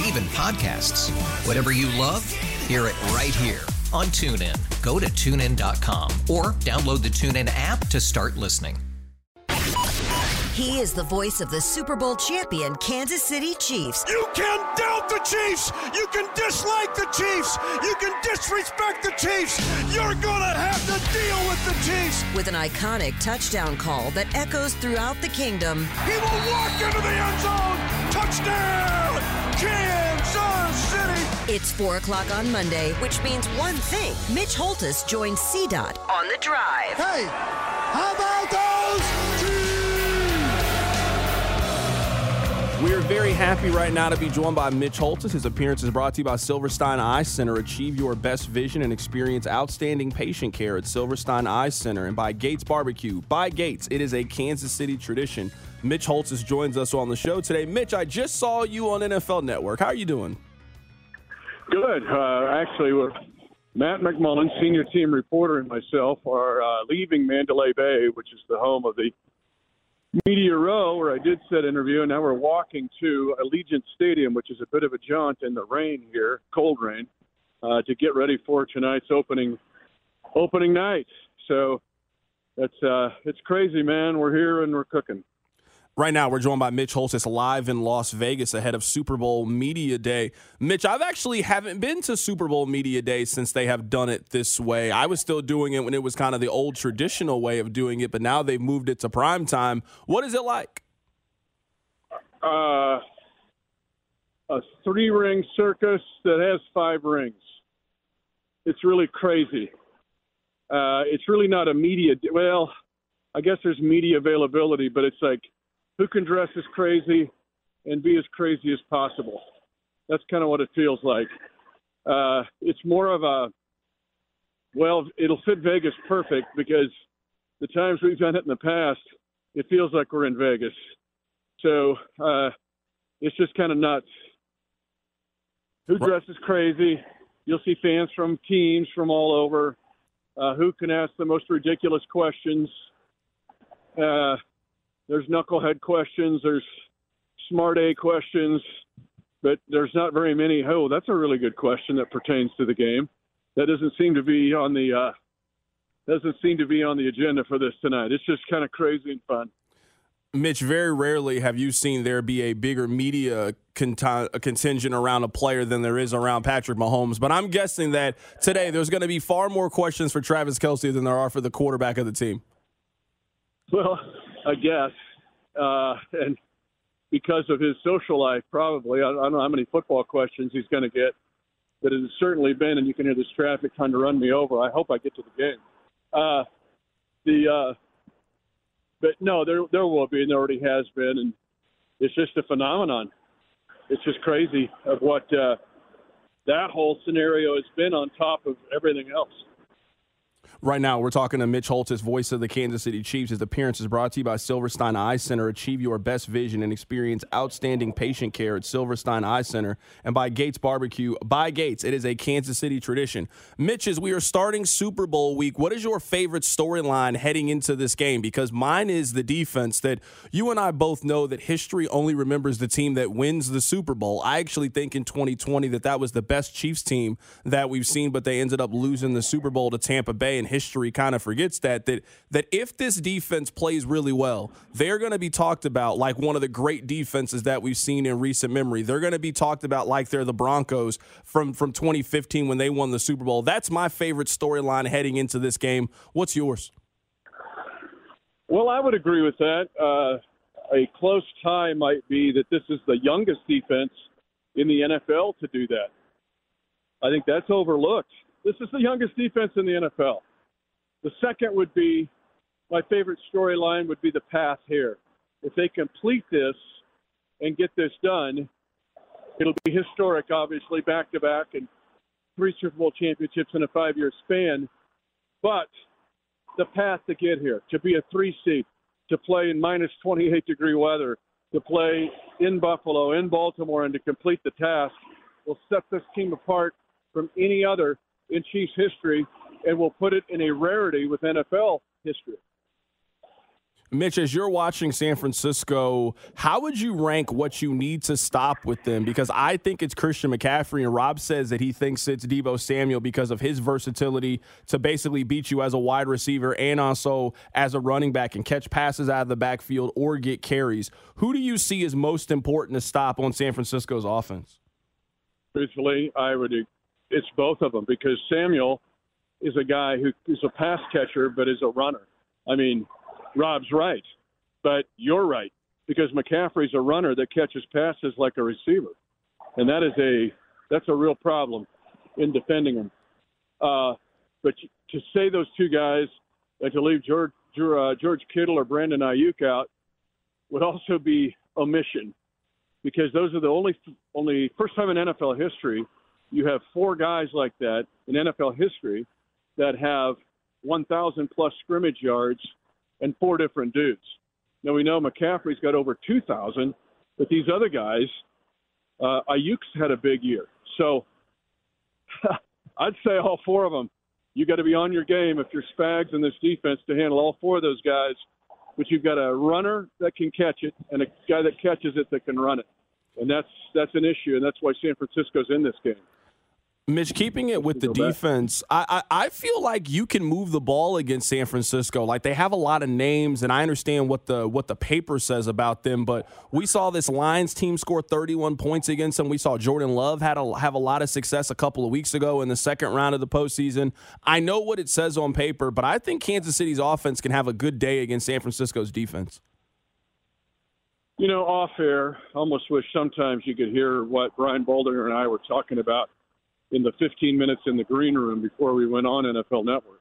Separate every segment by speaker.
Speaker 1: Yes.
Speaker 2: And even podcasts. Whatever you love, hear it right here on TuneIn. Go to tunein.com or download the TuneIn app to start listening.
Speaker 3: He is the voice of the Super Bowl champion Kansas City Chiefs.
Speaker 4: You can doubt the Chiefs. You can dislike the Chiefs. You can disrespect the Chiefs. You're going to have to deal with the Chiefs.
Speaker 3: With an iconic touchdown call that echoes throughout the kingdom.
Speaker 4: He will walk into the end zone. Touchdown, Kansas City.
Speaker 3: It's 4 o'clock on Monday, which means one thing. Mitch Holthus joins CDOT on the drive.
Speaker 4: Hey, how about those
Speaker 5: We are very happy right now to be joined by Mitch Holthus. His appearance is brought to you by Silverstein Eye Center. Achieve your best vision and experience outstanding patient care at Silverstein Eye Center and by Gates Barbecue. By Gates, it is a Kansas City tradition. Mitch Holthus joins us on the show today. Mitch, I just saw you on NFL Network. How are you doing?
Speaker 6: Good. Uh, actually, we're, Matt McMullen, senior team reporter, and myself are uh, leaving Mandalay Bay, which is the home of the Media Row, where I did set interview, and now we're walking to Allegiant Stadium, which is a bit of a jaunt in the rain here, cold rain, uh, to get ready for tonight's opening opening night. So it's uh, it's crazy, man. We're here and we're cooking.
Speaker 5: Right now, we're joined by Mitch Holthus live in Las Vegas ahead of Super Bowl Media Day. Mitch, I've actually haven't been to Super Bowl Media Day since they have done it this way. I was still doing it when it was kind of the old traditional way of doing it, but now they've moved it to prime time. What is it like?
Speaker 6: Uh, a three ring circus that has five rings. It's really crazy. Uh, it's really not a media. Well, I guess there's media availability, but it's like who can dress as crazy and be as crazy as possible. That's kind of what it feels like. Uh, it's more of a well, it'll fit Vegas perfect because the times we've done it in the past, it feels like we're in Vegas. So uh, it's just kind of nuts. Who dresses crazy? You'll see fans from teams from all over. Uh, who can ask the most ridiculous questions? Uh, there's knucklehead questions. There's smart A questions, but there's not very many. Oh, that's a really good question that pertains to the game. That doesn't seem to be on the uh, doesn't seem to be on the agenda for this tonight. It's just kind of crazy and fun.
Speaker 5: Mitch, very rarely have you seen there be a bigger media cont- contingent around a player than there is around Patrick Mahomes. But I'm guessing that today there's going to be far more questions for Travis Kelce than there are for the quarterback of the team.
Speaker 6: Well, I guess, uh, and because of his social life, probably I, I don't know how many football questions he's going to get, but it has certainly been. And you can hear this traffic trying to run me over. I hope I get to the game. Uh, the uh, but no, there there will be, and there already has been, and it's just a phenomenon. It's just crazy of what uh, that whole scenario has been on top of everything else.
Speaker 5: Right now, we're talking to Mitch Holthus, voice of the Kansas City Chiefs. His appearance is brought to you by Silverstein Eye Center. Achieve your best vision and experience outstanding patient care at Silverstein Eye Center. And by Gates Barbecue. By Gates, it is a Kansas City tradition. Mitch, as we are starting Super Bowl week, what is your favorite storyline heading into this game? Because mine is the defense that you and I both know that history only remembers the team that wins the Super Bowl. I actually think in 2020 that that was the best Chiefs team that we've seen, but they ended up losing the Super Bowl to Tampa Bay. And history kind of forgets that that that if this defense plays really well, they're going to be talked about like one of the great defenses that we've seen in recent memory. They're going to be talked about like they're the Broncos from from 2015 when they won the Super Bowl. That's my favorite storyline heading into this game. What's yours?
Speaker 6: Well, I would agree with that. Uh, a close tie might be that this is the youngest defense in the NFL to do that. I think that's overlooked. This is the youngest defense in the NFL. The second would be my favorite storyline would be the path here. If they complete this and get this done, it'll be historic, obviously, back to back and three Super Bowl championships in a five year span. But the path to get here, to be a three seed, to play in minus 28 degree weather, to play in Buffalo, in Baltimore, and to complete the task will set this team apart from any other in Chiefs history and will put it in a rarity with NFL history.
Speaker 5: Mitch, as you're watching San Francisco, how would you rank what you need to stop with them? Because I think it's Christian McCaffrey, and Rob says that he thinks it's Deebo Samuel because of his versatility to basically beat you as a wide receiver and also as a running back and catch passes out of the backfield or get carries. Who do you see as most important to stop on San Francisco's offense?
Speaker 6: Truthfully, I would. It's both of them because Samuel is a guy who is a pass catcher but is a runner. I mean, Rob's right, but you're right because McCaffrey's a runner that catches passes like a receiver, and that is a that's a real problem in defending him. Uh, but to say those two guys and to leave George uh, George Kittle or Brandon Aiyuk out would also be omission because those are the only only first time in NFL history you have four guys like that in NFL history that have 1,000 plus scrimmage yards and four different dudes. Now we know McCaffrey's got over 2,000, but these other guys, uh, Aiyuk's had a big year. So I'd say all four of them. You got to be on your game if you're Spags in this defense to handle all four of those guys. But you've got a runner that can catch it and a guy that catches it that can run it, and that's that's an issue, and that's why San Francisco's in this game.
Speaker 5: Mitch, keeping it with the defense, I, I, I feel like you can move the ball against San Francisco. Like they have a lot of names, and I understand what the what the paper says about them. But we saw this Lions team score 31 points against them. We saw Jordan Love had a, have a lot of success a couple of weeks ago in the second round of the postseason. I know what it says on paper, but I think Kansas City's offense can have a good day against San Francisco's defense.
Speaker 6: You know, off air, I almost wish sometimes you could hear what Brian Baldinger and I were talking about in the 15 minutes in the green room before we went on NFL Network.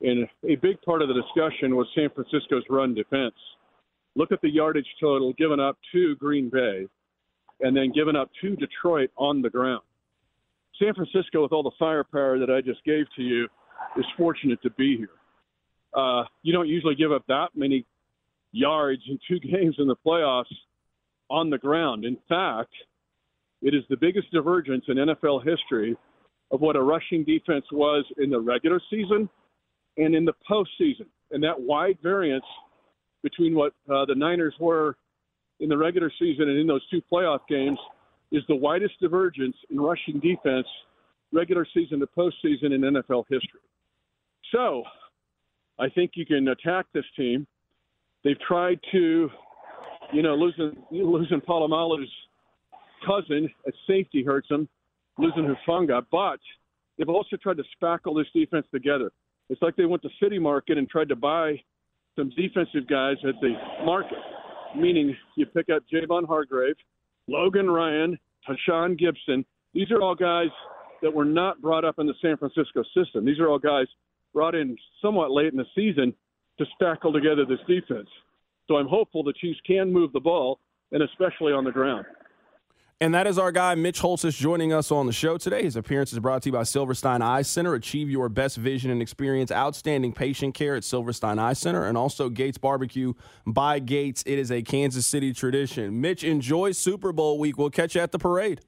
Speaker 6: And a big part of the discussion was San Francisco's run defense. Look at the yardage total given up to Green Bay and then given up to Detroit on the ground. San Francisco, with all the firepower that I just gave to you, is fortunate to be here. Uh, you don't usually give up that many yards in two games in the playoffs on the ground. In fact, it is the biggest divergence in NFL history of what a rushing defense was in the regular season and in the postseason. And that wide variance between what uh, the Niners were in the regular season and in those two playoff games is the widest divergence in rushing defense, regular season to postseason in NFL history. So I think you can attack this team. They've tried to, you know, losing losing Polamalu's cousin at safety hurts them, losing Hufanga, but they've also tried to spackle this defense together. It's like they went to City Market and tried to buy some defensive guys at the market, meaning you pick up Javon Hargrave, Logan Ryan, Tashaun Gipson. These are all guys that were not brought up in the San Francisco system. These are all guys brought in somewhat late in the season to spackle together this defense. So I'm hopeful the Chiefs can move the ball, and especially on the ground.
Speaker 5: And that is our guy, Mitch Holthus, joining us on the show today. His appearance is brought to you by Silverstein Eye Center. Achieve your best vision and experience outstanding patient care at Silverstein Eye Center and also Gates Barbecue by Gates. It is a Kansas City tradition. Mitch, enjoy Super Bowl week. We'll catch you at the parade.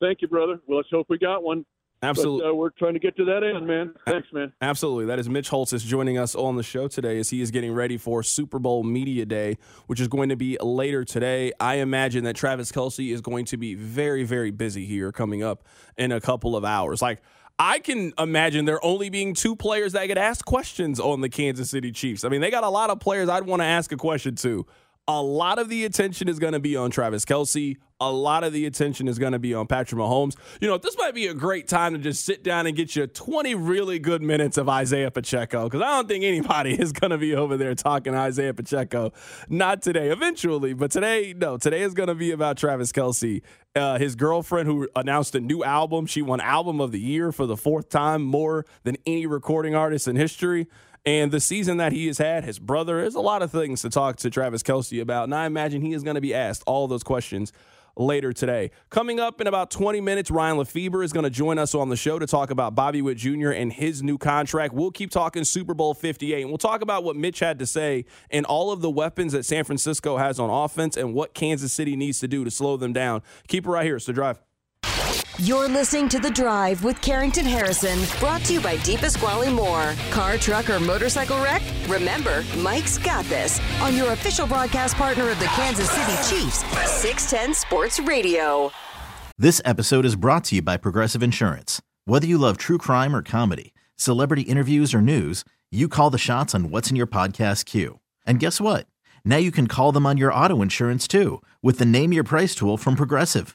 Speaker 6: Thank you, brother. Well, let's hope we got one.
Speaker 5: Absolutely.
Speaker 6: But, uh, we're trying to get to that end, man. Thanks, man.
Speaker 5: Absolutely. That is Mitch Holtz is joining us on the show today as he is getting ready for Super Bowl Media Day, which is going to be later today. I imagine that Travis Kelce is going to be very, very busy here coming up in a couple of hours. Like, I can imagine there only being two players that get asked questions on the Kansas City Chiefs. I mean, they got a lot of players I'd want to ask a question to. A lot of the attention is going to be on Travis Kelce. A lot of the attention is going to be on Patrick Mahomes. You know, this might be a great time to just sit down and get you 20 really good minutes of Isaiah Pacheco because I don't think anybody is going to be over there talking Isaiah Pacheco. Not today, eventually, but today, no, today is going to be about Travis Kelce. Uh, his girlfriend, who announced a new album, she won Album of the Year for the fourth time, more than any recording artist in history. And the season that he has had, his brother, there's a lot of things to talk to Travis Kelce about. And I imagine he is going to be asked all those questions later today. Coming up in about 20 minutes, Ryan Lefebvre is going to join us on the show to talk about Bobby Witt Jr. and his new contract. We'll keep talking Super Bowl 58, and we'll talk about what Mitch had to say and all of the weapons that San Francisco has on offense and what Kansas City needs to do to slow them down. Keep it right here. So drive.
Speaker 3: You're listening to The Drive with Carrington Harrison, brought to you by DePasquale Moore. Car, truck, or motorcycle wreck? Remember, Mike's got this on your official broadcast partner of the Kansas City Chiefs, 610 Sports Radio.
Speaker 7: This episode is brought to you by Progressive Insurance. Whether you love true crime or comedy, celebrity interviews or news, you call the shots on what's in your podcast queue. And guess what? Now you can call them on your auto insurance too with the Name Your Price tool from Progressive.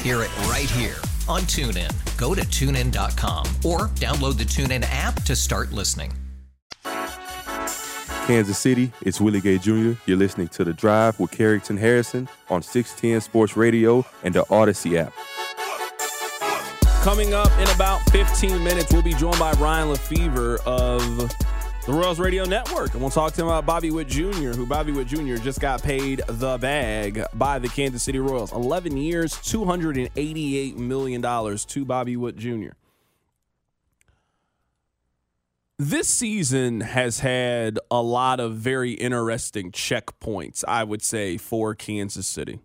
Speaker 2: hear it right here on TuneIn. Go to tunein.com or download the TuneIn app to start listening.
Speaker 8: Kansas City, it's Willie Gay Jr. You're listening to The Drive with Carrington Harrison on 610 Sports Radio and the Audacy app.
Speaker 5: Coming up in about 15 minutes, we'll be joined by Ryan Lefebvre of the Royals Radio Network. And we'll talk to him about Bobby Witt Jr., who Bobby Witt Jr. just got paid the bag by the Kansas City Royals. 11 years, $288 million to Bobby Witt Jr. This season has had a lot of very interesting checkpoints, I would say, for Kansas City.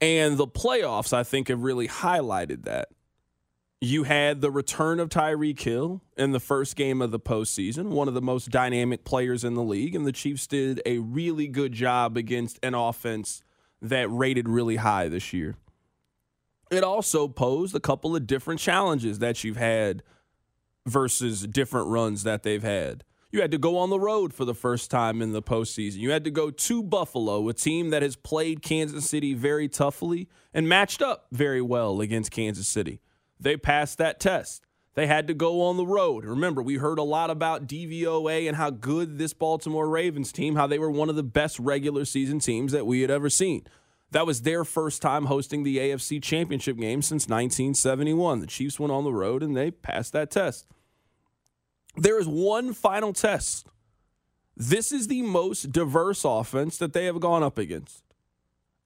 Speaker 5: And the playoffs, I think, have really highlighted that. You had the return of Tyreek Hill in the first game of the postseason, one of the most dynamic players in the league, and the Chiefs did a really good job against an offense that rated really high this year. It also posed a couple of different challenges that you've had versus different runs that they've had. You had to go on the road for the first time in the postseason. You had to go to Buffalo, a team that has played Kansas City very toughly and matched up very well against Kansas City. They passed that test. They had to go on the road. Remember, we heard a lot about DVOA and how good this Baltimore Ravens team, how they were one of the best regular season teams that we had ever seen. That was their first time hosting the AFC Championship game since 1971. The Chiefs went on the road and they passed that test. There is one final test. This is the most diverse offense that they have gone up against.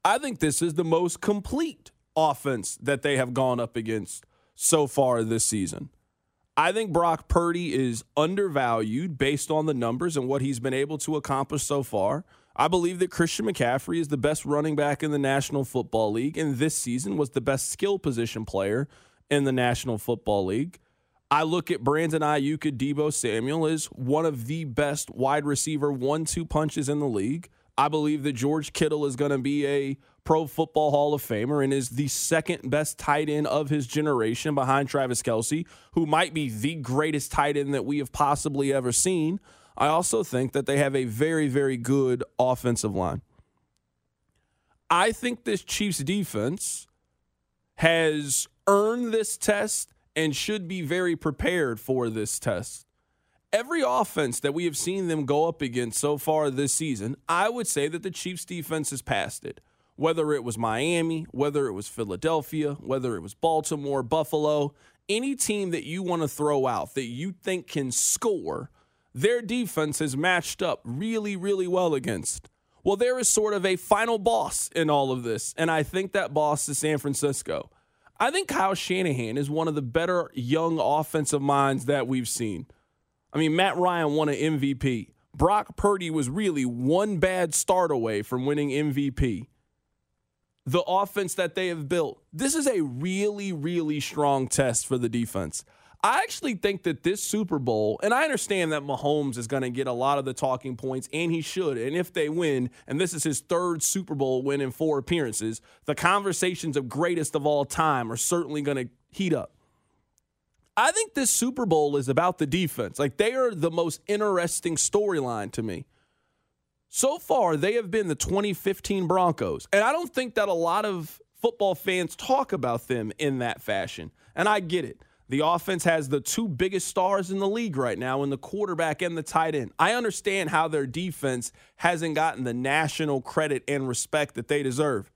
Speaker 5: I think this is the most complete offense that they have gone up against so far this season. I think Brock Purdy is undervalued based on the numbers and what he's been able to accomplish so far. I believe that Christian McCaffrey is the best running back in the National Football League, and this season was the best skill position player in the National Football League. I look at Brandon Aiyuk and Deebo Samuel as one of the best wide receiver one two punches in the league. I believe that George Kittle is going to be a Pro Football Hall of Famer and is the second best tight end of his generation behind Travis Kelce, who might be the greatest tight end that we have possibly ever seen. I also think that they have a very, very good offensive line. I think this Chiefs defense has earned this test and should be very prepared for this test. every offense that we have seen them go up against so far this season, I would say that the Chiefs defense has passed it. Whether it was Miami, whether it was Philadelphia, whether it was Baltimore, Buffalo, any team that you want to throw out that you think can score, their defense has matched up really, really well against. Well, there is sort of a final boss in all of this, and I think that boss is San Francisco. I think Kyle Shanahan is one of the better young offensive minds that we've seen. I mean, Matt Ryan won an MVP. Brock Purdy was really one bad start away from winning MVP. The offense that they have built, this is a really, really strong test for the defense. I actually think that this Super Bowl, and I understand that Mahomes is going to get a lot of the talking points, and he should. And if they win, and this is his third Super Bowl win in four appearances, the conversations of greatest of all time are certainly going to heat up. I think this Super Bowl is about the defense. Like they are the most interesting storyline to me. So far, they have been the 2015 Broncos. And I don't think that a lot of football fans talk about them in that fashion. And I get it. The offense has the two biggest stars in the league right now in the quarterback and the tight end. I understand how their defense hasn't gotten the national credit and respect that they deserve.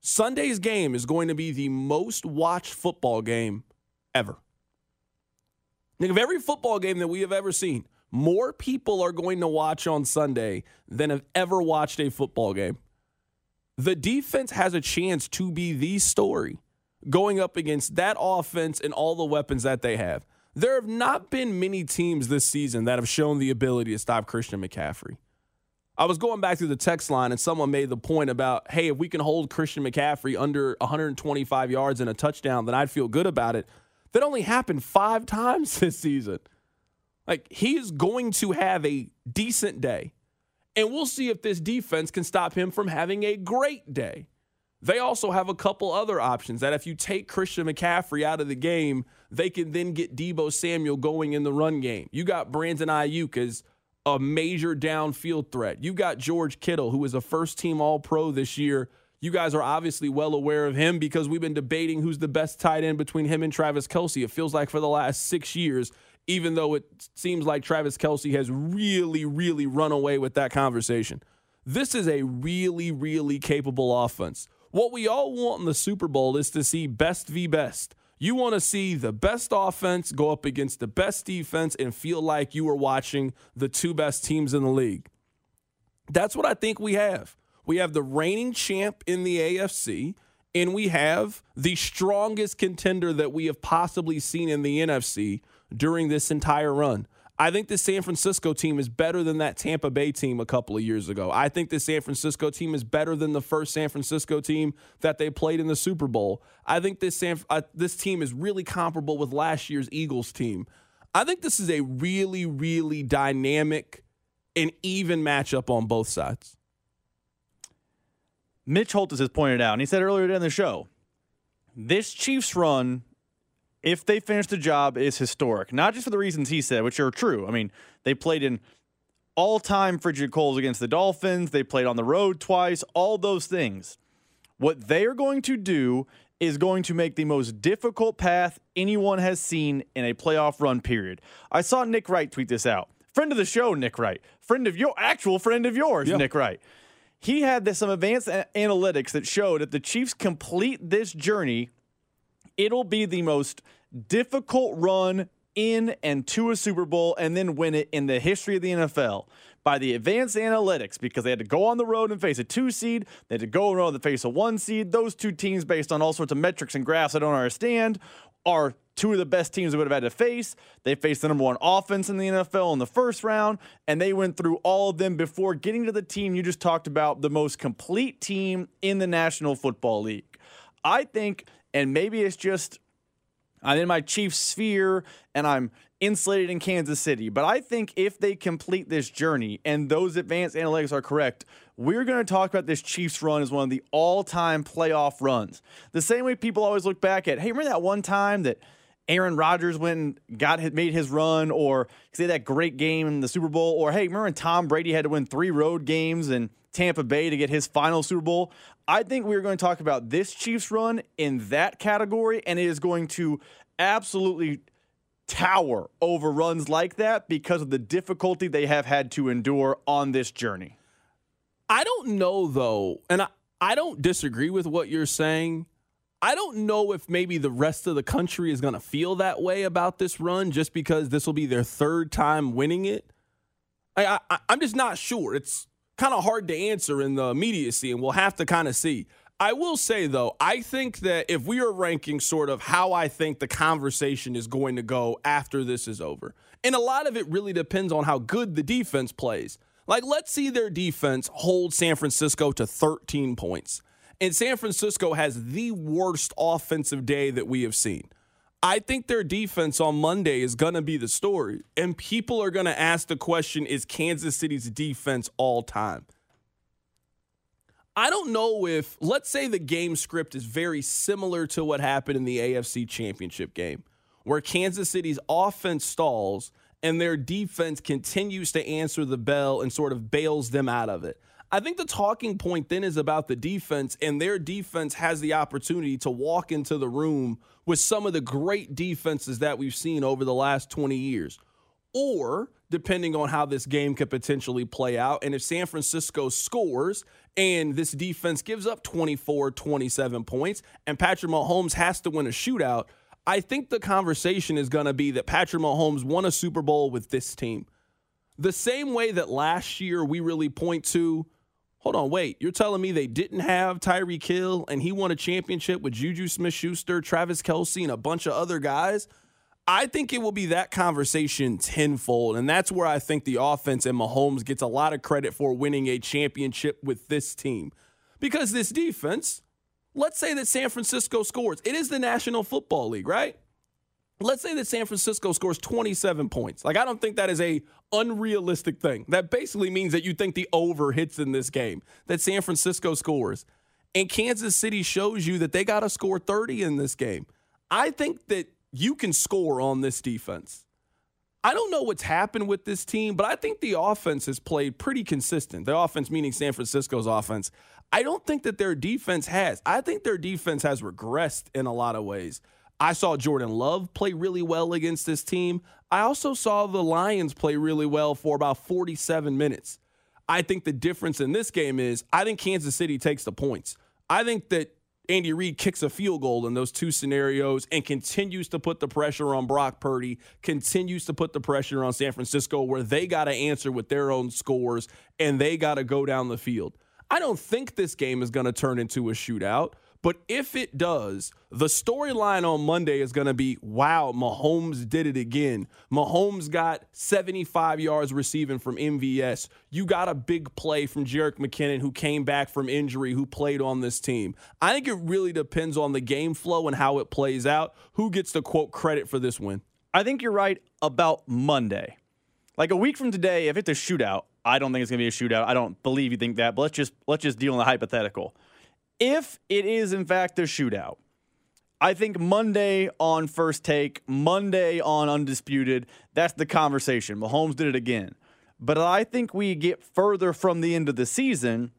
Speaker 5: Sunday's game is going to be the most watched football game ever. Think of every football game that we have ever seen. More people are going to watch on Sunday than have ever watched a football game. The defense has a chance to be the story going up against that offense and all the weapons that they have. There have not been many teams this season that have shown the ability to stop Christian McCaffrey. I was going back through the text line and someone made the point about, hey, if we can hold Christian McCaffrey under 125 yards and a touchdown, then I'd feel good about it. That only happened five times this season. Like, he is going to have a decent day. And we'll see if this defense can stop him from having a great day. They also have a couple other options that if you take Christian McCaffrey out of the game, they can then get Deebo Samuel going in the run game. You got Brandon Aiyuk as a major downfield threat. You got George Kittle, who is a first team All Pro this year. You guys are obviously well aware of him because we've been debating who's the best tight end between him and Travis Kelce. It feels like for the last six years, even though it seems like Travis Kelce has really, really run away with that conversation. This is a really, really capable offense. What we all want in the Super Bowl is to see best v best. You want to see the best offense go up against the best defense and feel like you are watching the two best teams in the league. That's what I think we have. We have the reigning champ in the AFC, and we have the strongest contender that we have possibly seen in the NFC during this entire run. I think the San Francisco team is better than that Tampa Bay team a couple of years ago. I think the San Francisco team is better than the first San Francisco team that they played in the Super Bowl. I think this San, uh, this team is really comparable with last year's Eagles team. I think this is a really, really dynamic and even matchup on both sides.
Speaker 9: Mitch Holthus has pointed out, and he said earlier in the show, this Chiefs run, if they finish the job, is historic. Not just for the reasons he said, which are true. I mean, they played in all time frigid cold against the Dolphins, they played on the road twice, all those things. What they are going to do is going to make the most difficult path anyone has seen in a playoff run period. I saw Nick Wright tweet this out. Friend of the show, Nick Wright. Friend of your actual friend of yours, Nick Wright he had this, some advanced a- analytics that showed if the Chiefs complete this journey, it'll be the most difficult run in and to a Super Bowl and then win it in the history of the NFL by the advanced analytics because they had to go on the road and face a two seed. They had to go on the road and face a one seed. Those two teams, based on all sorts of metrics and graphs I don't understand, are two of the best teams they would have had to face. They faced the number one offense in the NFL in the first round, and they went through all of them before getting to the team you just talked about, the most complete team in the National Football League. I think, and maybe it's just I'm in my Chiefs sphere and I'm insulated in Kansas City. But I think if they complete this journey and those advanced analytics are correct, we're going to talk about this Chiefs run as one of the all time playoff runs. The same way people always look back at, hey, remember that one time that Aaron Rodgers went got made his run, or say that great game in the Super Bowl, or hey, remember Tom Brady had to win three road games in Tampa Bay to get his final Super Bowl? I think we're going to talk about this Chiefs run in that category, and it is going to absolutely tower over runs like that because of the difficulty they have had to endure on this journey.
Speaker 5: I don't know though, and I, I don't disagree with what you're saying. I don't know if maybe the rest of the country is going to feel that way about this run just because this will be their third time winning it. I, I, I'm just not sure. It's kind of hard to answer in the immediacy, and we'll have to kind of see. I will say, though, I think that if we are ranking sort of how I think the conversation is going to go after this is over, and a lot of it really depends on how good the defense plays. Like, let's see their defense hold San Francisco to 13 points. And San Francisco has the worst offensive day that we have seen. I think their defense on Monday is going to be the story. And people are going to ask the question is Kansas City's defense all time? I don't know if, let's say the game script is very similar to what happened in the AFC Championship game, where Kansas City's offense stalls and their defense continues to answer the bell and sort of bails them out of it. I think the talking point then is about the defense, and their defense has the opportunity to walk into the room with some of the great defenses that we've seen over the last 20 years. Or, depending on how this game could potentially play out, and if San Francisco scores and this defense gives up 24, 27 points, and Patrick Mahomes has to win a shootout, I think the conversation is going to be that Patrick Mahomes won a Super Bowl with this team. The same way that last year we really point to Hold on, wait. You're telling me they didn't have Tyreek Hill and he won a championship with Juju Smith Schuster, Travis Kelce, and a bunch of other guys? I think it will be that conversation tenfold. And that's where I think the offense and Mahomes gets a lot of credit for winning a championship with this team. Because this defense, let's say that San Francisco scores. It is the National Football League, right? Let's say that San Francisco scores 27 points. Like I don't think that is a unrealistic thing. That basically means that you think the over hits in this game. That San Francisco scores. And Kansas City shows you that they got to score 30 in this game. I think that you can score on this defense. I don't know what's happened with this team, but I think the offense has played pretty consistent. The offense, meaning San Francisco's offense. I don't think that their defense has. I think their defense has regressed in a lot of ways. I saw Jordan Love play really well against this team. I also saw the Lions play really well for about 47 minutes. I think the difference in this game is I think Kansas City takes the points. I think that Andy Reid kicks a field goal in those two scenarios and continues to put the pressure on Brock Purdy, continues to put the pressure on San Francisco, where they got to answer with their own scores and they got to go down the field. I don't think this game is going to turn into a shootout. But if it does, the storyline on Monday is going to be wow, Mahomes did it again. Mahomes got 75 yards receiving from MVS. You got a big play from Jerick McKinnon, who came back from injury, who played on this team. I think it really depends on the game flow and how it plays out. Who gets the quote credit for this win?
Speaker 9: I think you're right about Monday. Like a week from today, if it's a shootout, I don't think it's going to be a shootout. I don't believe you think that, but let's just let's just deal in the hypothetical if it is in fact a shootout, I think Monday on first take, Monday on undisputed, that's the conversation. Mahomes did it again. But I think we get further from the end of the season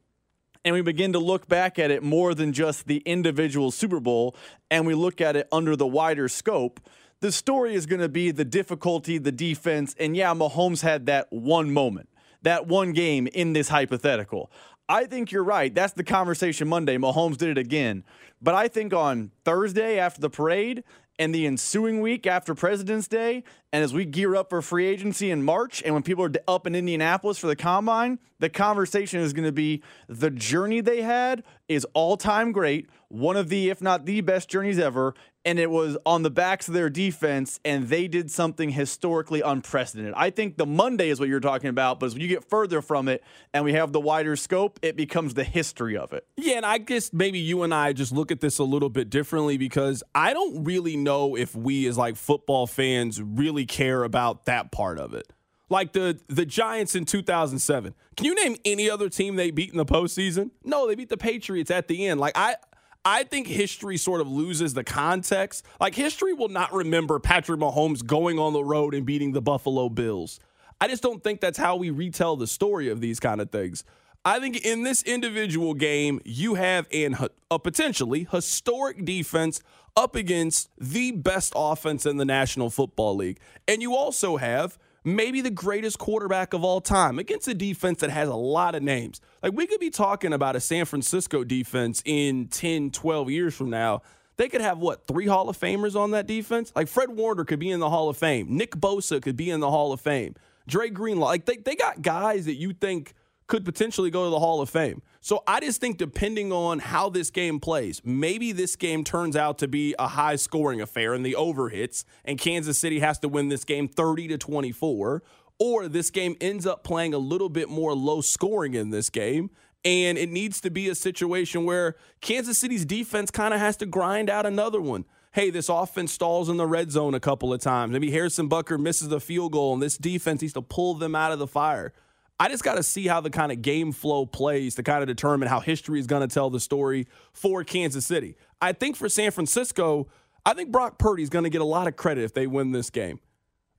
Speaker 9: and we begin to look back at it more than just the individual Super Bowl and we look at it under the wider scope. The story is going to be the difficulty, the defense, and yeah, Mahomes had that one moment, that one game in this hypothetical. I think you're right. That's the conversation Monday. Mahomes did it again. But I think on Thursday after the parade and the ensuing week after President's Day, and as we gear up for free agency in March, and when people are up in Indianapolis for the combine, the conversation is going to be the journey they had is all time great, one of the, if not the best journeys ever, and it was on the backs of their defense, and they did something historically unprecedented. I think the Monday is what you're talking about, but as you get further from it and we have the wider scope, it becomes the history of it.
Speaker 5: Yeah, and I guess maybe you and I just look at this a little bit differently because I don't really know if we as like football fans really care about that part of it. Like the the Giants in 2007. Can you name any other team they beat in the postseason? No, they beat the Patriots at the end. Like I I think history sort of loses the context. Like, history will not remember Patrick Mahomes going on the road and beating the Buffalo Bills. I just don't think that's how we retell the story of these kind of things. I think in this individual game, you have an, a potentially historic defense up against the best offense in the National Football League. And you also have maybe the greatest quarterback of all time against a defense that has a lot of names. Like we could be talking about a San Francisco defense in 10, 12 years from now. They could have what, three Hall of Famers on that defense? Like Fred Warner could be in the Hall of Fame. Nick Bosa could be in the Hall of Fame. Dre Greenlaw. Like they, they got guys that you think could potentially go to the Hall of Fame. So I just think depending on how this game plays, maybe this game turns out to be a high scoring affair and the over hits and Kansas City has to win this game 30 to 24 or this game ends up playing a little bit more low scoring in this game and it needs to be a situation where Kansas City's defense kind of has to grind out another one. Hey, this offense stalls in the red zone a couple of times. Maybe Harrison Butker misses the field goal, and this defense needs to pull them out of the fire. I just got to see how the kind of game flow plays to kind of determine how history is going to tell the story for Kansas City. I think for San Francisco, I think Brock Purdy is going to get a lot of credit if they win this game.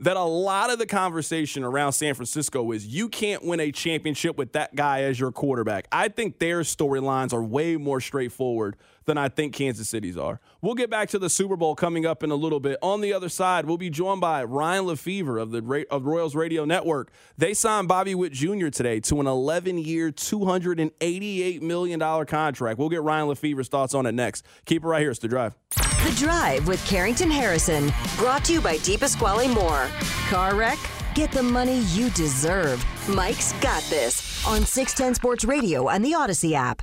Speaker 5: That a lot of the conversation around San Francisco is you can't win a championship with that guy as your quarterback. I think their storylines are way more straightforward than I think Kansas City's are. We'll get back to the Super Bowl coming up in a little bit. On the other side, we'll be joined by Ryan Lefebvre of the of Royals Radio Network. They signed Bobby Witt Jr. today to an 11-year, $288 million contract. We'll get Ryan Lefebvre's thoughts on it next. Keep it right here. It's The Drive.
Speaker 3: The Drive with Carrington Harrison, brought to you by DePasquale Moore. Car wreck? Get the money you deserve. Mike's got this on 610 Sports Radio and the Audacy app.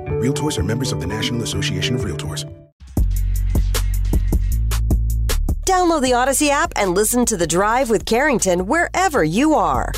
Speaker 10: Realtors are members of the National Association of Realtors.
Speaker 3: Download the Audacy app and listen to The Drive with Carrington wherever you are.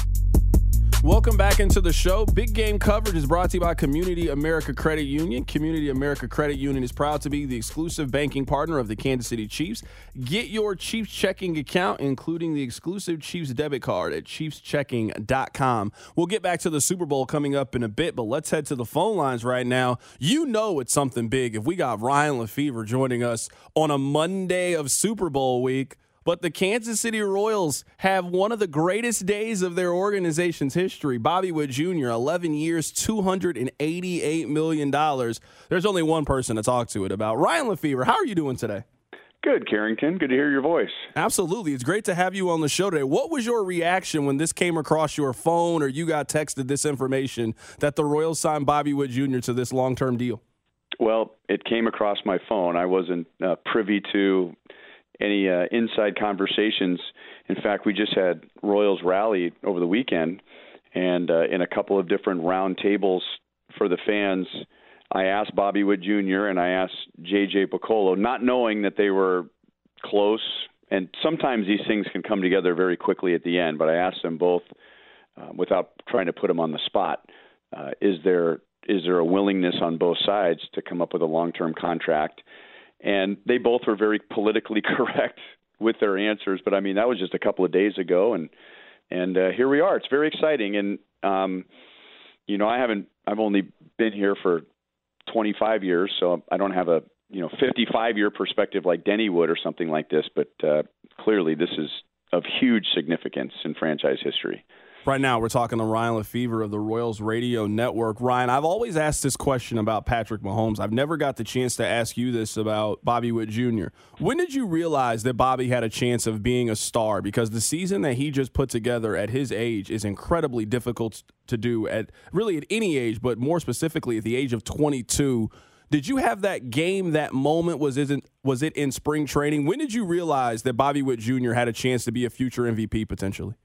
Speaker 5: Welcome back into the show. Big game coverage is brought to you by Community America Credit Union. Community America Credit Union is proud to be the exclusive banking partner of the Kansas City Chiefs. Get your Chiefs checking account, including the exclusive Chiefs debit card at chiefschecking.com. We'll get back to the Super Bowl coming up in a bit, but let's head to the phone lines right now. You know it's something big if we got Ryan Lefebvre joining us on a Monday of Super Bowl week. But the Kansas City Royals have one of the greatest days of their organization's history. Bobby Witt Jr., 11 years, $288 million. There's only one person to talk to it about. Ryan Lefebvre, how are you doing today?
Speaker 11: Good, Carrington. Good to hear your voice.
Speaker 5: Absolutely. It's great to have you on the show today. What was your reaction when this came across your phone or you got texted this information that the Royals signed Bobby Witt Jr. to this long term deal?
Speaker 11: Well, it came across my phone. I wasn't uh, privy to any uh, inside conversations. In fact, we just had Royals rally over the weekend, and uh, in a couple of different round tables for the fans, I asked Bobby Witt Jr. and I asked J.J. Picollo, not knowing that they were close. And sometimes these things can come together very quickly at the end. But I asked them both, uh, without trying to put them on the spot, uh, is there is there a willingness on both sides to come up with a long term contract? And they both were very politically correct with their answers. But I mean, that was just a couple of days ago, and and uh, here we are. It's very exciting, and um, you know, I haven't. I've only been here for 25 years, so I don't have a you know 55 year perspective like Denny would or something like this. But uh, clearly, this is of huge significance in franchise history.
Speaker 5: Right now, we're talking to Ryan Lefebvre of the Royals Radio Network. Ryan, I've always asked this question about Patrick Mahomes. I've never got the chance to ask you this about Bobby Witt Jr. When did you realize that Bobby had a chance of being a star? Because the season that he just put together at his age is incredibly difficult to do at really at any age, but more specifically at the age of 22. Did you have that game, that moment? Was it was it in spring training? When did you realize that Bobby Witt Jr. had a chance to be a future MVP potentially?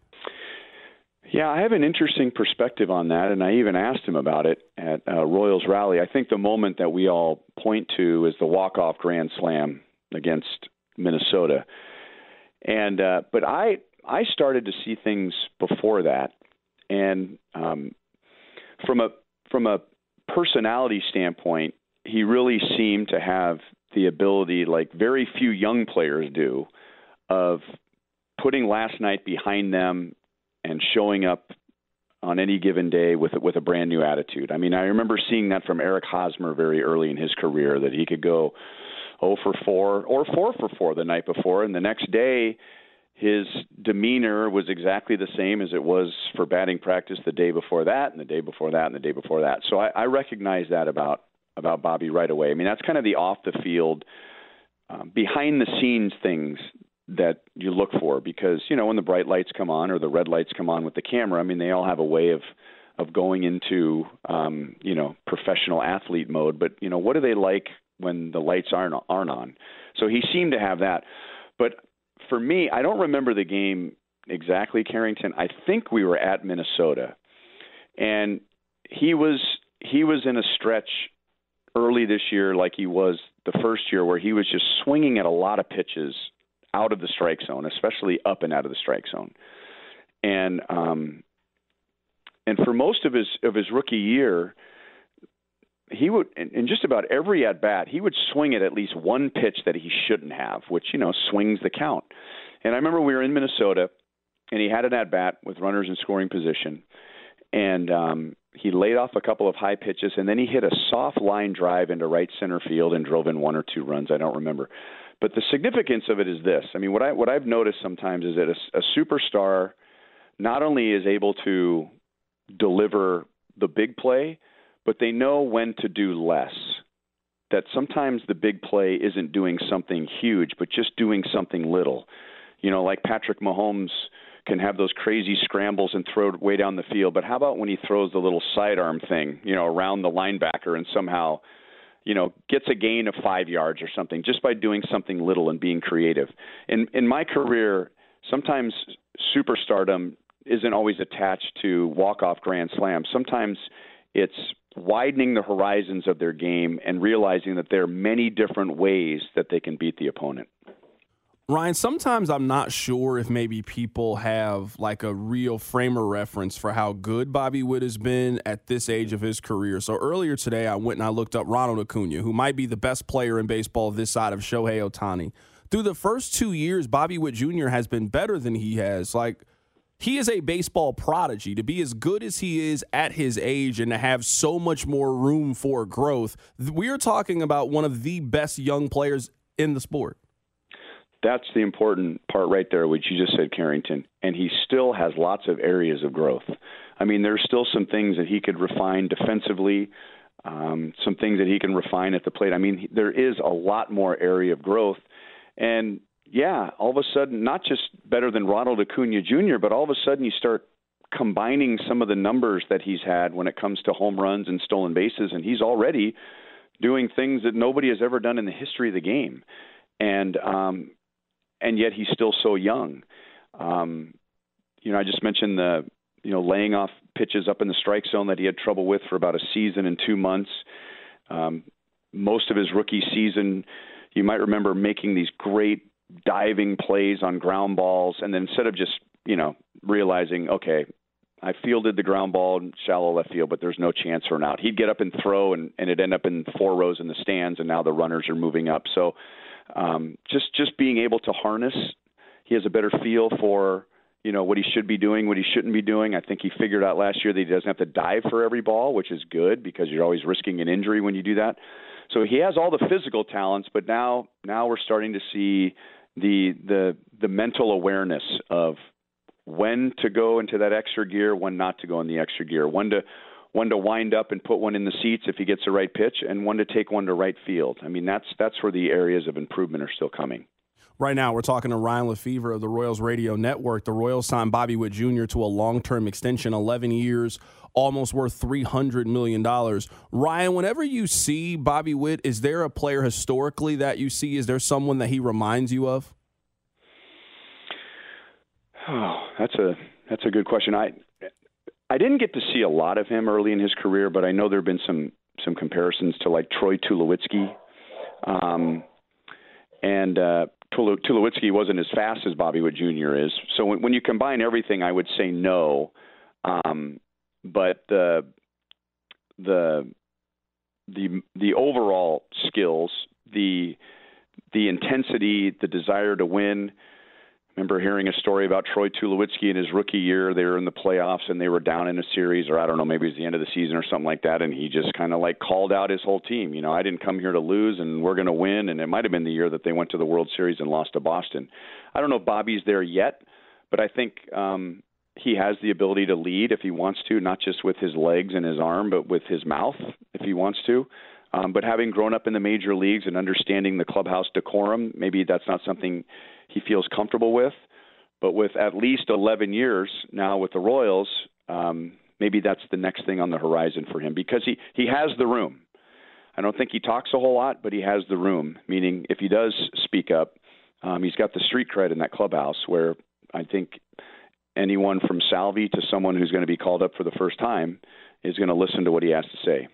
Speaker 11: Yeah, I have an interesting perspective on that, and I even asked him about it at uh, Royals rally. I think the moment that we all point to is the walk-off grand slam against Minnesota, and uh, but I I started to see things before that, and um, from a from a personality standpoint, he really seemed to have the ability, like very few young players do, of putting last night behind them and showing up on any given day with with a brand new attitude. I mean, I remember seeing that from Eric Hosmer very early in his career that he could go 0 for 4 or 4 for 4 the night before, and the next day his demeanor was exactly the same as it was for batting practice the day before that, and the day before that, and the day before that. So I, I recognize that about about Bobby right away. I mean, that's kind of the off the field, um, behind the scenes things that you look for because you know when the bright lights come on or the red lights come on with the camera i mean they all have a way of of going into um you know professional athlete mode. But you know what are they like when the lights aren't aren't on? So he seemed to have that. But for me i don't remember the game exactly carrington. I think we were at minnesota. And he was he was in a stretch early this year like he was the first year where he was just swinging at a lot of pitches out of the strike zone, especially up and out of the strike zone. And um, and for most of his of his rookie year, he would in, just about every at bat he would swing at at least one pitch that he shouldn't have, which you know swings the count. And I remember we were in Minnesota, and he had an at bat with runners in scoring position, and um, he laid off a couple of high pitches, and then he hit a soft line drive into right center field and drove in one or two runs. I don't remember. But the significance of it is this. I mean, what I what I've noticed sometimes is that a, a superstar not only is able to deliver the big play, but they know when to do less. That sometimes the big play isn't doing something huge, but just doing something little. You know, like Patrick Mahomes can have those crazy scrambles and throw it way down the field, but how about when he throws the little sidearm thing, you know, around the linebacker and somehow you know, gets a gain of five yards or something just by doing something little and being creative. In in my career, sometimes superstardom isn't always attached to walk off grand slams. Sometimes it's widening the horizons of their game and realizing that there are many different ways that they can beat the opponent.
Speaker 5: Ryan, sometimes I'm not sure if maybe people have like a real frame of reference for how good Bobby Witt has been at this age of his career. So earlier today, I went and I looked up Ronald Acuna, who might be the best player in baseball this side of Shohei Ohtani. Through the first two years, Bobby Witt Jr. has been better than he has. Like, he is a baseball prodigy. To be as good as he is at his age and to have so much more room for growth, we are talking about one of the best young players in the sport
Speaker 11: that's the important part right there, which you just said, Carrington. And he still has lots of areas of growth. I mean, there's still some things that he could refine defensively, um, some things that he can refine at the plate. I mean, there is a lot more area of growth. And yeah, all of a sudden, not just better than Ronald Acuna Jr., but all of a sudden you start combining some of the numbers that he's had when it comes to home runs and stolen bases, and he's already doing things that nobody has ever done in the history of the game. And um, and yet he's still so young. Um, you know, I just mentioned the you know laying off pitches up in the strike zone that he had trouble with for about a season and two months. Um, most of his rookie season, you might remember making these great diving plays on ground balls, and then instead of just you know realizing, okay, I fielded the ground ball in shallow left field, but there's no chance for an out. He'd get up and throw, and, and it'd end up in four rows in the stands, and now the runners are moving up. So um, just just being able to harness. He has a better feel for you know what he should be doing, what he shouldn't be doing. I think he figured out last year that he doesn't have to dive for every ball, which is good because you're always risking an injury when you do that. So he has all the physical talents, but now now we're starting to see the the the mental awareness of when to go into that extra gear, when not to go in the extra gear, when to when to wind up and put one in the seats if he gets the right pitch, and one to take one to right field. I mean, that's that's where the areas of improvement are still coming.
Speaker 5: Right now, we're talking to Ryan Lefebvre of the Royals Radio Network. The Royals signed Bobby Witt Jr. to a long term extension, 11 years, almost worth $300 million. Ryan, whenever you see Bobby Witt, is there a player historically that you see? Is there someone that he reminds you of?
Speaker 11: Oh, that's a that's a good question. I I didn't get to see a lot of him early in his career, but I know there have been some some comparisons to like Troy Tulowitzki. Um, and uh, Tulowitzki wasn't as fast as Bobby Witt Jr. is. So when, when you combine everything, I would say no. Um, but the the the the overall skills, the the intensity, the desire to win, remember hearing a story about Troy Tulowitzki in his rookie year. They were in the playoffs and they were down in a series, or I don't know, maybe it was the end of the season or something like that. And he just kind of like called out his whole team. You know, I didn't come here to lose, and we're going to win. And it might have been the year that they went to the World Series and lost to Boston. I don't know if Bobby's there yet, but I think um, he has the ability to lead if he wants to, not just with his legs and his arm, but with his mouth if he wants to. Um, but having grown up in the major leagues and understanding the clubhouse decorum, maybe that's not something he feels comfortable with. But with at least 11 years now with the Royals, um, maybe that's the next thing on the horizon for him because he, he has the room. I don't think he talks a whole lot, but he has the room, meaning if he does speak up, um, he's got the street cred in that clubhouse where I think anyone from Salvy to someone who's going to be called up for the first time is going to listen to what he has to say.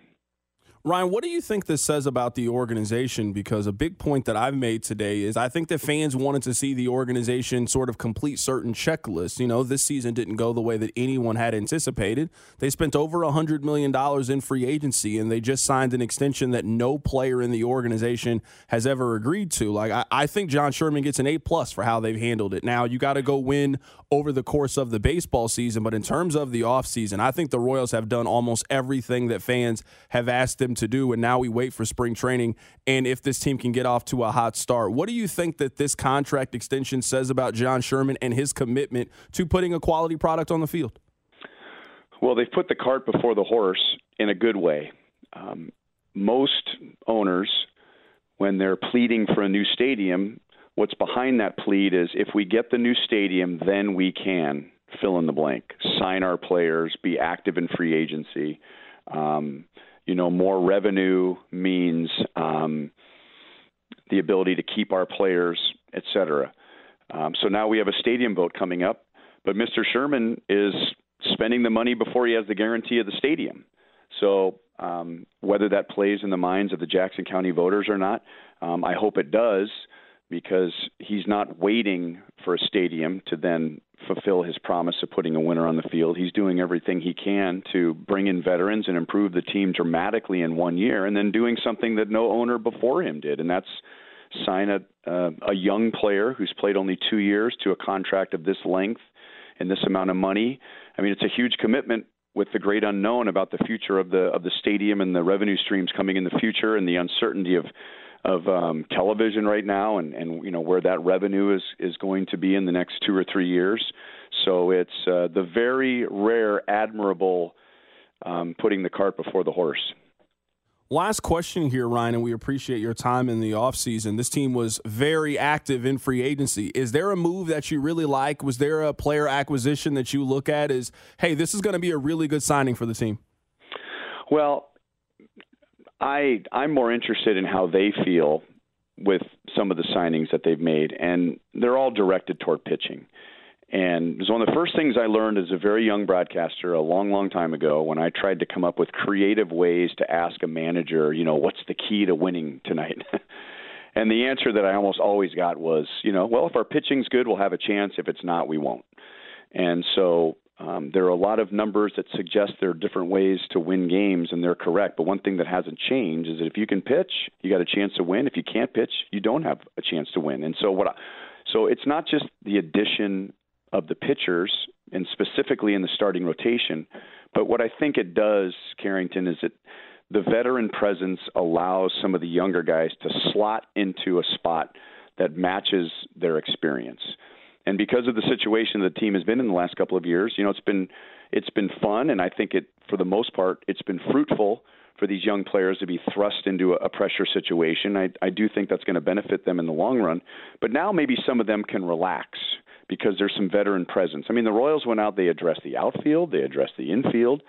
Speaker 5: Ryan, what do you think this says about the organization? Because a big point that I've made today is I think that fans wanted to see the organization sort of complete certain checklists. You know, this season didn't go the way that anyone had anticipated. They spent over $100 million in free agency, and they just signed an extension that no player in the organization has ever agreed to. Like, I, I think John Sherman gets an A plus for how they've handled it. Now, you got to go win over the course of the baseball season, but in terms of the offseason, I think the Royals have done almost everything that fans have asked them to do, and now we wait for spring training and if this team can get off to a hot start. What do you think that this contract extension says about John Sherman and his commitment to putting a quality product on the field?
Speaker 11: Well, they've put the cart before the horse in a good way. Um, most owners, when they're pleading for a new stadium, what's behind that plead is if we get the new stadium, then we can fill in the blank, sign our players, be active in free agency. Um, you know, more revenue means um, the ability to keep our players, et cetera. Um, so now we have a stadium vote coming up, but Mr. Sherman is spending the money before he has the guarantee of the stadium. So um, whether that plays in the minds of the Jackson County voters or not, um, I hope it does because he's not waiting for a stadium to then fulfill his promise of putting a winner on the field. He's doing everything he can to bring in veterans and improve the team dramatically in one year, and then doing something that no owner before him did, and that's sign a uh, a young player who's played only two years to a contract of this length and this amount of money. I mean, it's a huge commitment with the great unknown about the future of the of the stadium and the revenue streams coming in the future and the uncertainty of of um, television right now, and, and you know where that revenue is is going to be in the next two or three years. So it's uh, the very rare, admirable um, putting the cart before the horse.
Speaker 5: Last question here, Ryan, and we appreciate your time in the offseason. This team was very active in free agency. Is there a move that you really like? Was there a player acquisition that you look at as, hey, this is going to be a really good signing for the team?
Speaker 11: Well, I I'm more interested in how they feel with some of the signings that they've made, and they're all directed toward pitching. And it was one of the first things I learned as a very young broadcaster a long, long time ago when I tried to come up with creative ways to ask a manager, you know, what's the key to winning tonight? and the answer that I almost always got was, you know, well, if our pitching's good, we'll have a chance. If it's not, we won't. And so um, there are a lot of numbers that suggest there are different ways to win games, and they're correct. But one thing that hasn't changed is that if you can pitch, you got a chance to win. If you can't pitch, you don't have a chance to win. And so what? I, so it's not just the addition of the pitchers, and specifically in the starting rotation, but what I think it does, Carrington, is that the veteran presence allows some of the younger guys to slot into a spot that matches their experience. And because of the situation the team has been in the last couple of years, you know, it's been it's been fun, and I think it for the most part it's been fruitful for these young players to be thrust into a, pressure situation. I, I do think that's going to benefit them in the long run. But now maybe some of them can relax because there's some veteran presence. I mean, the Royals went out, they addressed the outfield, they addressed the infield.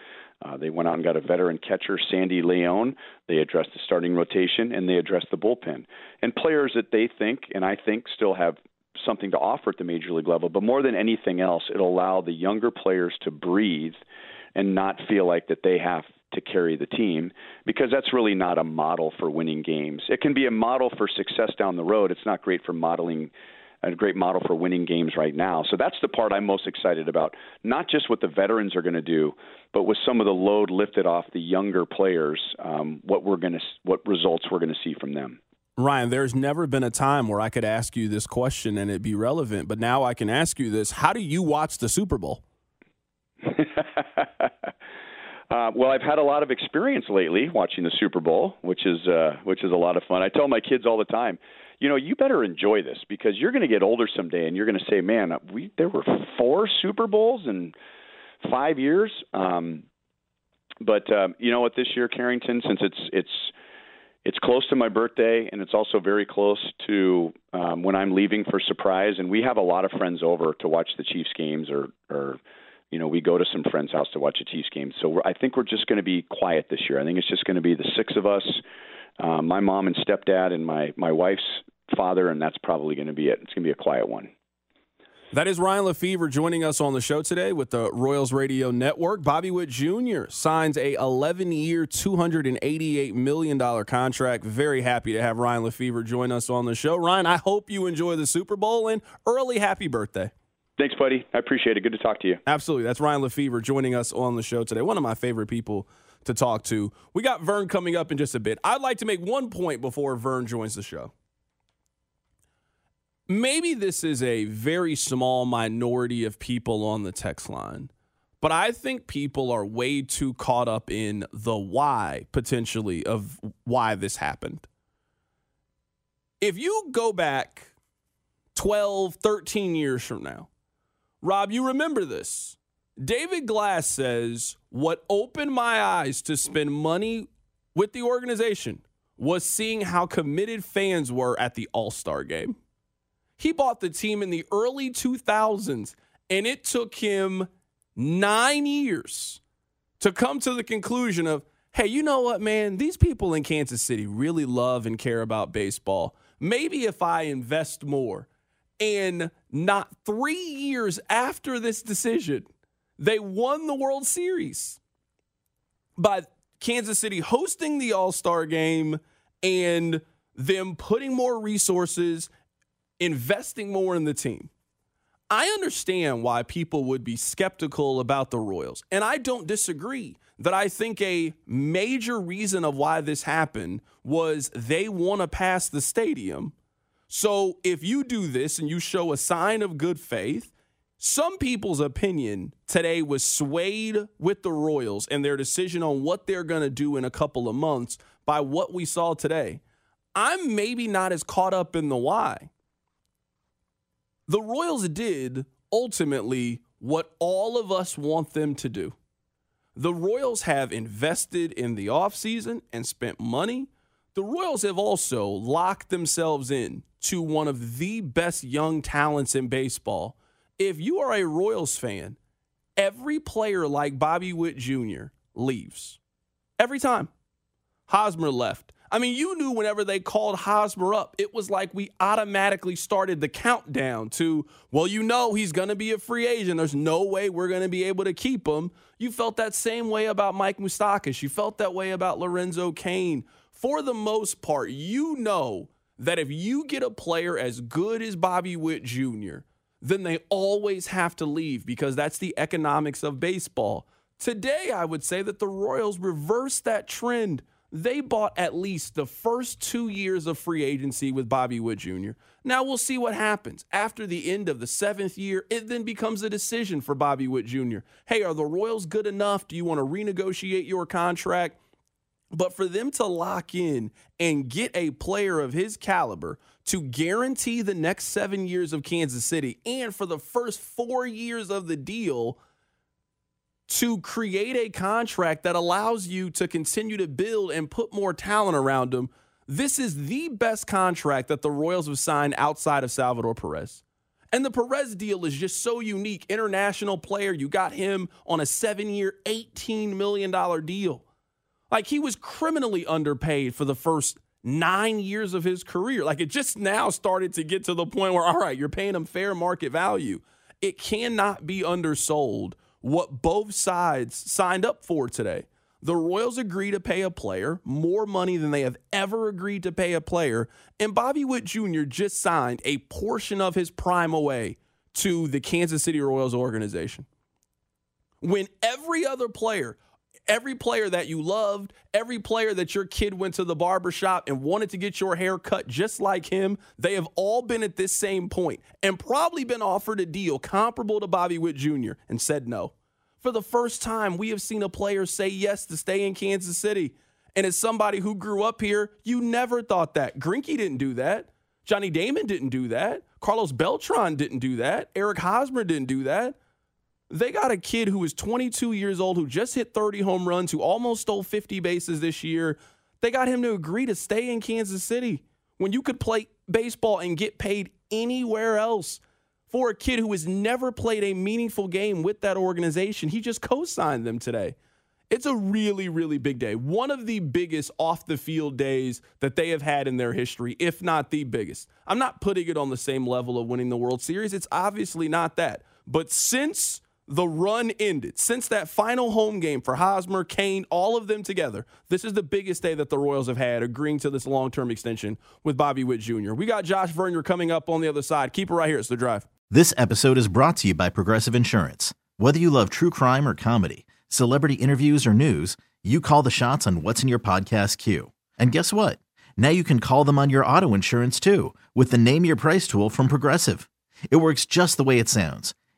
Speaker 11: Uh, they went out and got a veteran catcher, Sandy Leon. They addressed the starting rotation and they addressed the bullpen. And players that they think, and I think, still have something to offer at the major league level. But more than anything else, it'll allow the younger players to breathe and not feel like that they have to carry the team because that's really not a model for winning games. It can be a model for success down the road. It's not great for modeling a great model for winning games right now. So that's the part I'm most excited about. Not just what the veterans are going to do, but with some of the load lifted off the younger players, um, what we're going to what results we're going to see from them.
Speaker 5: Ryan, there's never been a time where I could ask you this question and it'd be relevant, but now I can ask you this: How do you watch the Super Bowl?
Speaker 11: Uh, well, I've had a lot of experience lately watching the Super Bowl, which is uh, which is a lot of fun. I tell my kids all the time, you know, you better enjoy this because you're going to get older someday, and you're going to say, "Man, we there were four Super Bowls in five years." Um, but um, you know what? This year, Carrington, since it's it's it's close to my birthday, and it's also very close to um, when I'm leaving for surprise, and we have a lot of friends over to watch the Chiefs games or or you know, we go to some friend's house to watch a Chiefs game. So I think we're just going to be quiet this year. I think it's just going to be the six of us, uh, my mom and stepdad, and my my wife's father, and that's probably going to be it. It's going to be a quiet one.
Speaker 5: That is Ryan Lefebvre joining us on the show today with the Royals Radio Network. Bobby Witt Jr. signs a 11-year, $288 million contract. Very happy to have Ryan Lefebvre join us on the show. Ryan, I hope you enjoy the Super Bowl and early happy birthday.
Speaker 11: Thanks, buddy. I appreciate it. Good to talk to you.
Speaker 5: Absolutely. That's Ryan Lefebvre joining us on the show today. One of my favorite people to talk to. We got Vern coming up in just a bit. I'd like to make one point before Vern joins the show. Maybe this is a very small minority of people on the text line, but I think people are way too caught up in the why, potentially, of why this happened. If you go back 12, 13 years from now, Rob, you remember this. David Glass says, What opened my eyes to spend money with the organization was seeing how committed fans were at the All Star game. He bought the team in the early 2000s, and it took him nine years to come to the conclusion of, hey, you know what, man? These people in Kansas City really love and care about baseball. Maybe if I invest more, and not three years after this decision, they won the World Series by Kansas City hosting the All Star game and them putting more resources, investing more in the team. I understand why people would be skeptical about the Royals, and I don't disagree that I think a major reason of why this happened was they want to pass the stadium so if you do this and you show a sign of good faith, some people's opinion today was swayed with the Royals and their decision on what they're going to do in a couple of months by what we saw today. I'm maybe not as caught up in the why. The Royals did ultimately what all of us want them to do. The Royals have invested in the offseason and spent money. The Royals have also locked themselves in to one of the best young talents in baseball. If you are a Royals fan, every player like Bobby Witt Jr. leaves. Every time. Hosmer left. I mean, you knew whenever they called Hosmer up, it was like we automatically started the countdown to, well, you know, he's going to be a free agent. There's no way we're going to be able to keep him. You felt that same way about Mike Moustakas. You felt that way about Lorenzo Cain. For the most part, you know that if you get a player as good as Bobby Witt Jr., then they always have to leave because that's the economics of baseball. Today, I would say that the Royals reversed that trend. They bought at least the first two years of free agency with Bobby Witt Jr. Now we'll see what happens. After the end of the seventh year, it then becomes a decision for Bobby Witt Jr. Hey, are the Royals good enough? Do you want to renegotiate your contract? But for them to lock in and get a player of his caliber to guarantee the next seven years of Kansas City and for the first four years of the deal to create a contract that allows you to continue to build and put more talent around him, this is the best contract that the Royals have signed outside of Salvador Perez. And the Perez deal is just so unique. International player, you got him on a seven year, $18 million deal. Like he was criminally underpaid for the first nine years of his career. Like it just now started to get to the point where, all right, you're paying him fair market value. It cannot be undersold what both sides signed up for today. The Royals agree to pay a player more money than they have ever agreed to pay a player. And Bobby Witt Jr. just signed a portion of his prime away to the Kansas City Royals organization. When every other player, every player that you loved, every player that your kid went to the barbershop and wanted to get your hair cut just like him, they have all been at this same point and probably been offered a deal comparable to Bobby Witt Jr. and said no. For the first time, we have seen a player say yes to stay in Kansas City. And as somebody who grew up here, you never thought that. Greinke didn't do that. Johnny Damon didn't do that. Carlos Beltran didn't do that. Eric Hosmer didn't do that. They got a kid who is 22 years old who just hit 30 home runs, who almost stole 50 bases this year. They got him to agree to stay in Kansas City when you could play baseball and get paid anywhere else for a kid who has never played a meaningful game with that organization. He just co signed them today. It's a really, really big day. One of the biggest off the field days that they have had in their history, if not the biggest. I'm not putting it on the same level of winning the World Series. It's obviously not that. But since the run ended, since that final home game for Hosmer, Cain, all of them together, this is the biggest day that the Royals have had agreeing to this long term extension with Bobby Witt Jr. We got Josh Vernier coming up on the other side. Keep it right here. It's the drive.
Speaker 7: This episode is brought to you by Progressive Insurance. Whether you love true crime or comedy, celebrity interviews or news, you call the shots on what's in your podcast queue. And guess what? Now you can call them on your auto insurance too with the Name Your Price tool from Progressive. It works just the way it sounds.